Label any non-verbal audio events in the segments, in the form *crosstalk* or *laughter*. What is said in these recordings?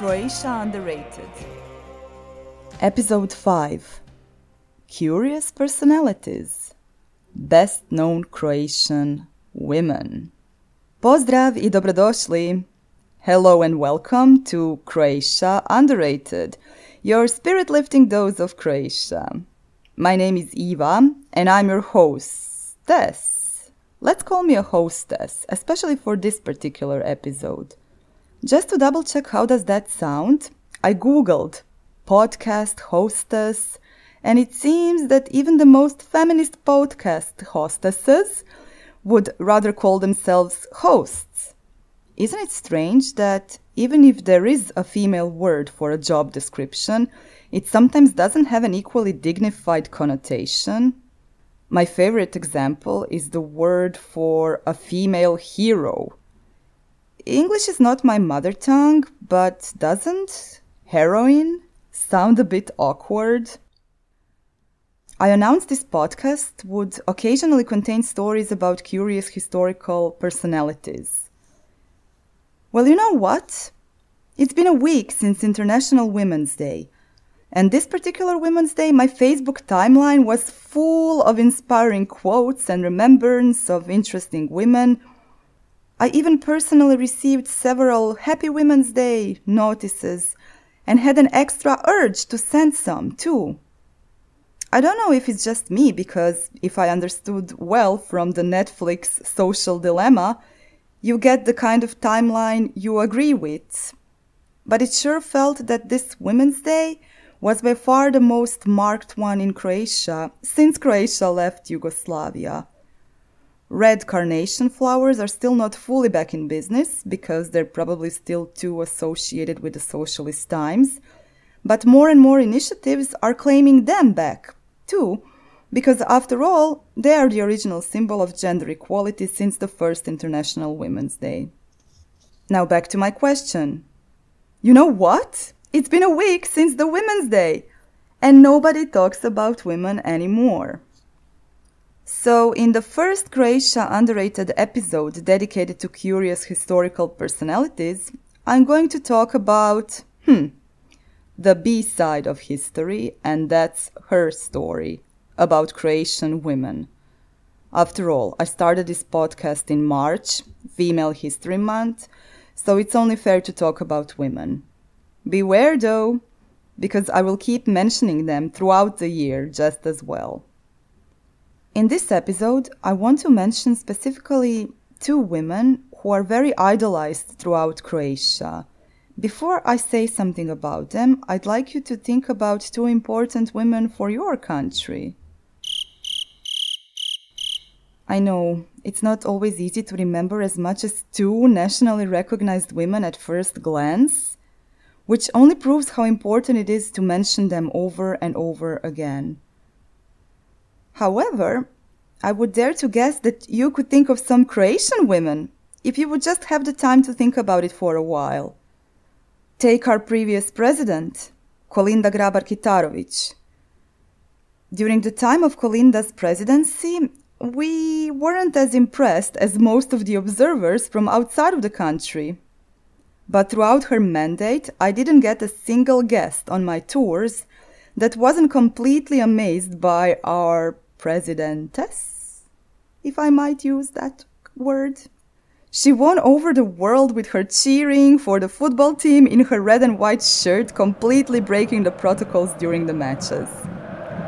Croatia Underrated. Episode 5 Curious Personalities Best Known Croatian Women. Pozdrav i dobrodošli. Hello and welcome to Croatia Underrated, your spirit lifting dose of Croatia. My name is Eva and I'm your hostess. Let's call me a hostess, especially for this particular episode. Just to double check how does that sound, I googled podcast hostess and it seems that even the most feminist podcast hostesses would rather call themselves hosts. Isn't it strange that even if there is a female word for a job description, it sometimes doesn't have an equally dignified connotation? My favorite example is the word for a female hero English is not my mother tongue, but doesn't heroin sound a bit awkward? I announced this podcast would occasionally contain stories about curious historical personalities. Well, you know what? It's been a week since International Women's Day. And this particular Women's Day, my Facebook timeline was full of inspiring quotes and remembrance of interesting women I even personally received several Happy Women's Day notices and had an extra urge to send some too. I don't know if it's just me because if I understood well from the Netflix social dilemma, you get the kind of timeline you agree with. But it sure felt that this Women's Day was by far the most marked one in Croatia since Croatia left Yugoslavia. Red carnation flowers are still not fully back in business because they're probably still too associated with the socialist times. But more and more initiatives are claiming them back, too, because after all, they are the original symbol of gender equality since the first International Women's Day. Now back to my question. You know what? It's been a week since the Women's Day, and nobody talks about women anymore. So, in the first Croatia underrated episode dedicated to curious historical personalities, I'm going to talk about, hmm, the B side of history, and that's her story about Croatian women. After all, I started this podcast in March, Female History Month, so it's only fair to talk about women. Beware though, because I will keep mentioning them throughout the year just as well. In this episode, I want to mention specifically two women who are very idolized throughout Croatia. Before I say something about them, I'd like you to think about two important women for your country. I know, it's not always easy to remember as much as two nationally recognized women at first glance, which only proves how important it is to mention them over and over again. However, I would dare to guess that you could think of some Croatian women if you would just have the time to think about it for a while. Take our previous president, Kolinda Grabar Kitarović. During the time of Kolinda's presidency, we weren't as impressed as most of the observers from outside of the country. But throughout her mandate, I didn't get a single guest on my tours that wasn't completely amazed by our presidentess, if I might use that word. She won over the world with her cheering for the football team in her red and white shirt, completely breaking the protocols during the matches.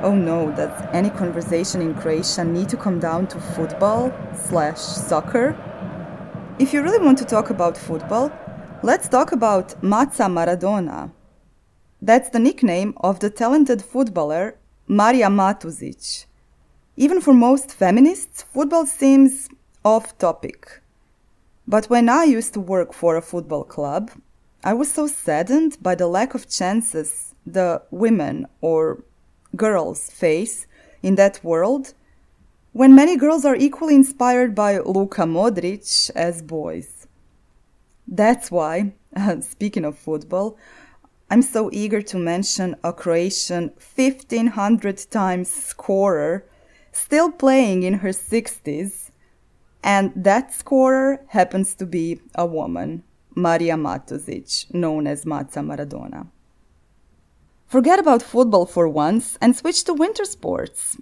Oh no, does any conversation in Croatia need to come down to football slash soccer? If you really want to talk about football, let's talk about Maca Maradona. That's the nickname of the talented footballer Marija Matuzic. Even for most feminists, football seems off topic. But when I used to work for a football club, I was so saddened by the lack of chances the women or girls face in that world when many girls are equally inspired by Luka Modric as boys. That's why, *laughs* speaking of football, I'm so eager to mention a Croatian 1500 times scorer still playing in her 60s, and that scorer happens to be a woman. Maria Matozic, known as Maca Maradona. Forget about football for once and switch to winter sports.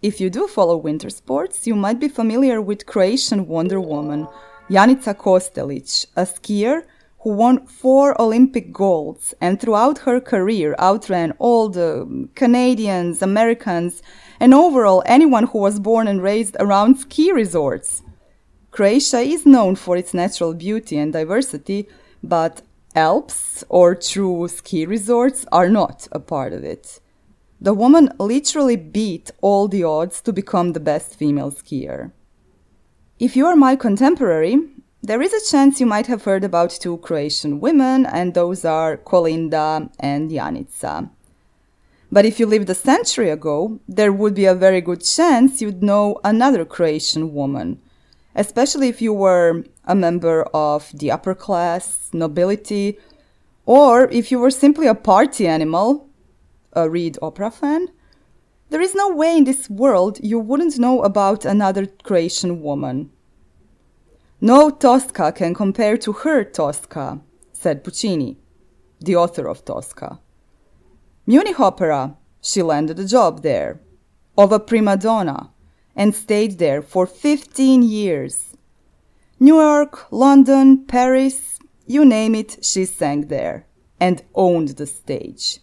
If you do follow winter sports, you might be familiar with Croatian Wonder Woman, Janica Kostelic, a skier who won four Olympic golds and throughout her career outran all the Canadians, Americans, and overall anyone who was born and raised around ski resorts. Croatia is known for its natural beauty and diversity, but Alps or true ski resorts are not a part of it. The woman literally beat all the odds to become the best female skier. If you are my contemporary, there is a chance you might have heard about two Croatian women, and those are Kolinda and Janica. But if you lived a century ago, there would be a very good chance you'd know another Croatian woman, especially if you were a member of the upper class, nobility, or if you were simply a party animal a Reed opera fan, there is no way in this world you wouldn't know about another Croatian woman. No Tosca can compare to her Tosca, said Puccini, the author of Tosca. Munich Opera, she landed a job there, of a prima donna, and stayed there for 15 years. New York, London, Paris, you name it, she sang there and owned the stage.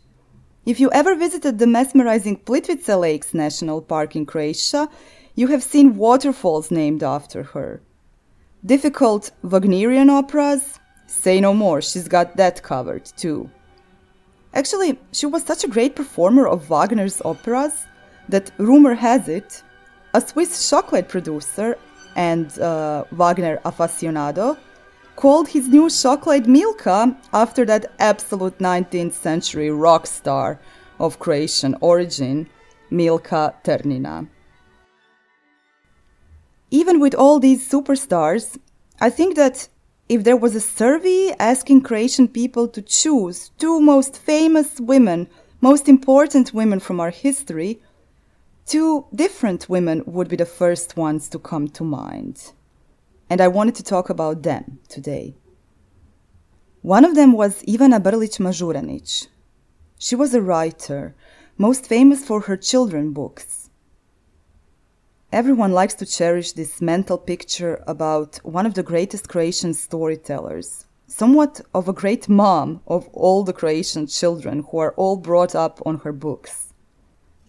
If you ever visited the mesmerizing Plitvice Lakes National Park in Croatia, you have seen waterfalls named after her. Difficult Wagnerian operas? Say no more, she's got that covered too. Actually, she was such a great performer of Wagner's operas that rumor has it a Swiss chocolate producer and uh, Wagner aficionado called his new chocolate Milka after that absolute 19th century rock star of Croatian origin, Milka Ternina. Even with all these superstars, I think that if there was a survey asking Croatian people to choose two most famous women, most important women from our history, two different women would be the first ones to come to mind and I wanted to talk about them today. One of them was Ivana Brlić Mažuranić. She was a writer, most famous for her children books. Everyone likes to cherish this mental picture about one of the greatest Croatian storytellers, somewhat of a great mom of all the Croatian children who are all brought up on her books.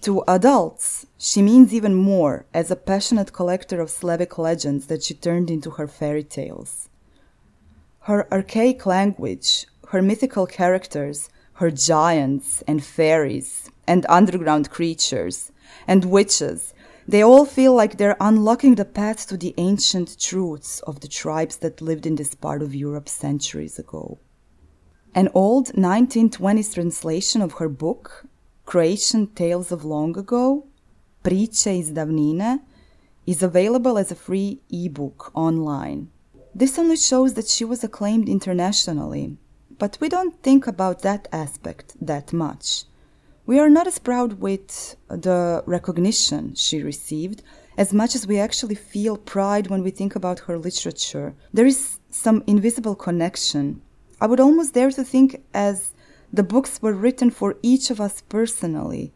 To adults, she means even more as a passionate collector of Slavic legends that she turned into her fairy tales. Her archaic language, her mythical characters, her giants and fairies and underground creatures and witches, they all feel like they're unlocking the path to the ancient truths of the tribes that lived in this part of Europe centuries ago. An old 1920s translation of her book Croatian Tales of Long Ago, Priče iz davnine, is available as a free ebook online. This only shows that she was acclaimed internationally, but we don't think about that aspect that much. We are not as proud with the recognition she received as much as we actually feel pride when we think about her literature. There is some invisible connection. I would almost dare to think as the books were written for each of us personally.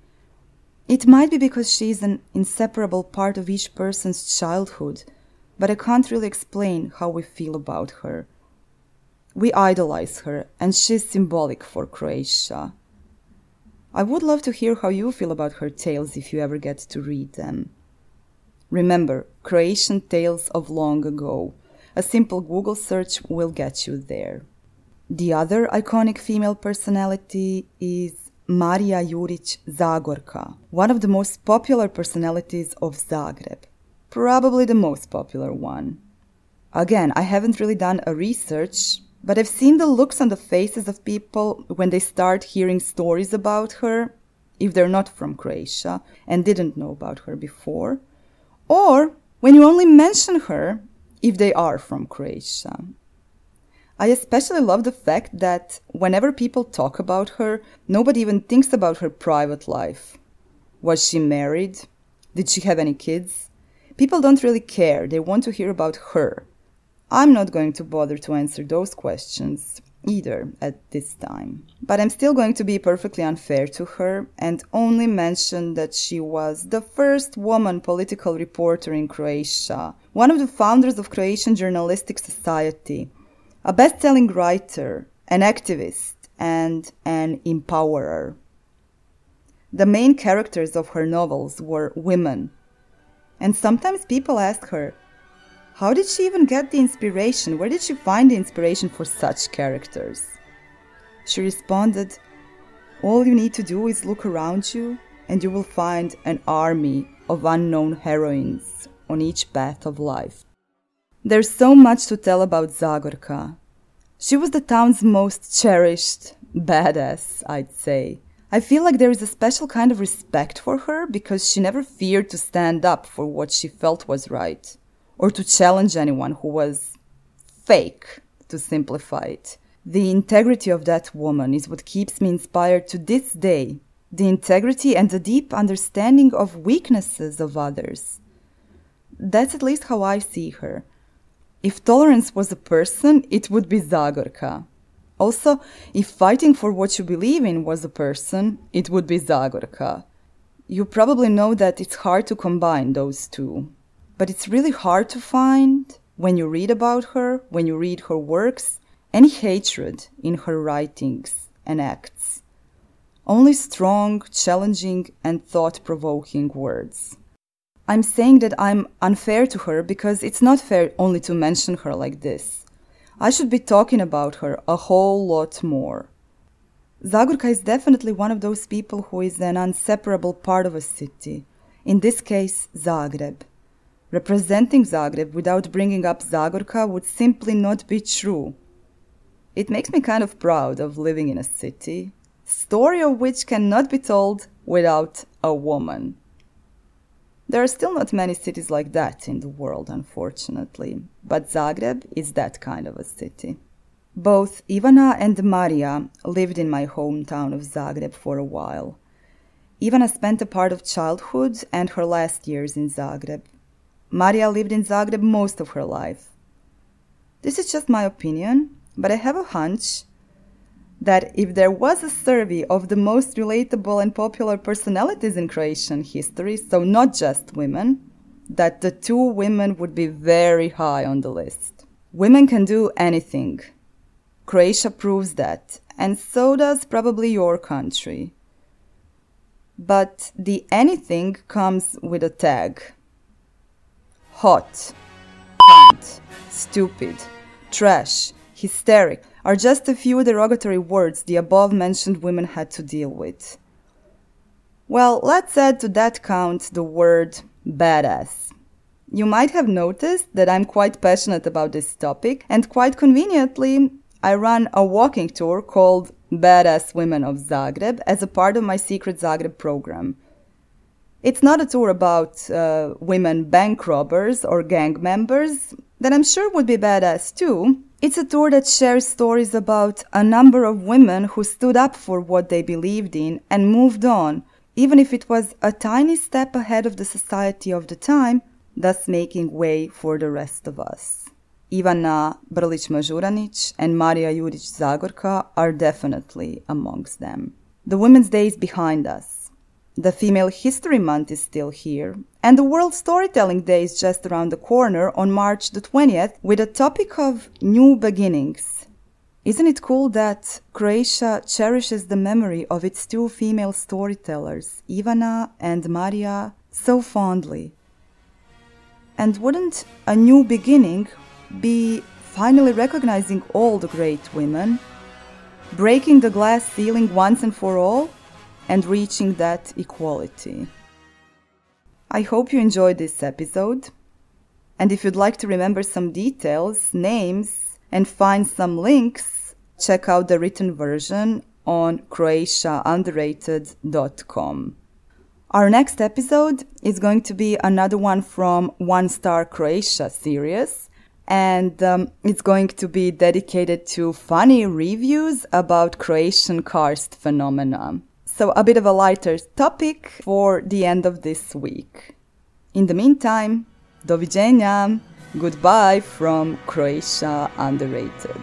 It might be because she is an inseparable part of each person's childhood, but I can't really explain how we feel about her. We idolize her, and she's symbolic for Croatia. I would love to hear how you feel about her tales if you ever get to read them. Remember, Croatian Tales of Long Ago. A simple Google search will get you there. The other iconic female personality is Marija Jurić Zagorka, one of the most popular personalities of Zagreb. Probably the most popular one. Again, I haven't really done a research, but I've seen the looks on the faces of people when they start hearing stories about her, if they're not from Croatia and didn't know about her before, or when you only mention her if they are from Croatia. I especially love the fact that whenever people talk about her, nobody even thinks about her private life. Was she married? Did she have any kids? People don't really care. They want to hear about her. I'm not going to bother to answer those questions either at this time. But I'm still going to be perfectly unfair to her and only mention that she was the first woman political reporter in Croatia, one of the founders of Croatian Journalistic Society, a best selling writer, an activist, and an empowerer. The main characters of her novels were women. And sometimes people ask her, how did she even get the inspiration? Where did she find the inspiration for such characters? She responded, All you need to do is look around you, and you will find an army of unknown heroines on each path of life. There's so much to tell about Zagorka. She was the town's most cherished badass, I'd say. I feel like there is a special kind of respect for her because she never feared to stand up for what she felt was right or to challenge anyone who was fake, to simplify it. The integrity of that woman is what keeps me inspired to this day. The integrity and the deep understanding of weaknesses of others. That's at least how I see her. If tolerance was a person, it would be Zagorka. Also, if fighting for what you believe in was a person, it would be Zagorka. You probably know that it's hard to combine those two. But it's really hard to find, when you read about her, when you read her works, any hatred in her writings and acts. Only strong, challenging, and thought provoking words. I'm saying that I'm unfair to her because it's not fair only to mention her like this. I should be talking about her a whole lot more. Zagorka is definitely one of those people who is an inseparable part of a city, in this case, Zagreb. Representing Zagreb without bringing up Zagorka would simply not be true. It makes me kind of proud of living in a city, story of which cannot be told without a woman. There are still not many cities like that in the world, unfortunately, but Zagreb is that kind of a city. Both Ivana and Maria lived in my hometown of Zagreb for a while. Ivana spent a part of childhood and her last years in Zagreb, Maria lived in Zagreb most of her life. This is just my opinion, but I have a hunch that if there was a survey of the most relatable and popular personalities in Croatian history, so not just women, that the two women would be very high on the list. Women can do anything. Croatia proves that, and so does probably your country. But the anything comes with a tag hot, cunt, stupid, trash, hysteric are just a few derogatory words the above mentioned women had to deal with. Well, let's add to that count the word badass. You might have noticed that I'm quite passionate about this topic, and quite conveniently, I run a walking tour called Badass Women of Zagreb as a part of my Secret Zagreb program. It's not a tour about uh, women bank robbers or gang members, that I'm sure would be badass too. It's a tour that shares stories about a number of women who stood up for what they believed in and moved on, even if it was a tiny step ahead of the society of the time, thus making way for the rest of us. Ivana Brlić Mažuranić and Maria Jurić Zagorka are definitely amongst them. The Women's Day is behind us. The Female History Month is still here, and the World Storytelling Day is just around the corner on March the 20th with a topic of new beginnings. Isn't it cool that Croatia cherishes the memory of its two female storytellers, Ivana and Maria, so fondly? And wouldn't a new beginning be finally recognizing all the great women, breaking the glass ceiling once and for all? And reaching that equality. I hope you enjoyed this episode. And if you'd like to remember some details, names, and find some links, check out the written version on croatiaunderrated.com. Our next episode is going to be another one from One Star Croatia series, and um, it's going to be dedicated to funny reviews about Croatian karst phenomena. So, a bit of a lighter topic for the end of this week. In the meantime, doviđenja! Goodbye from Croatia Underrated.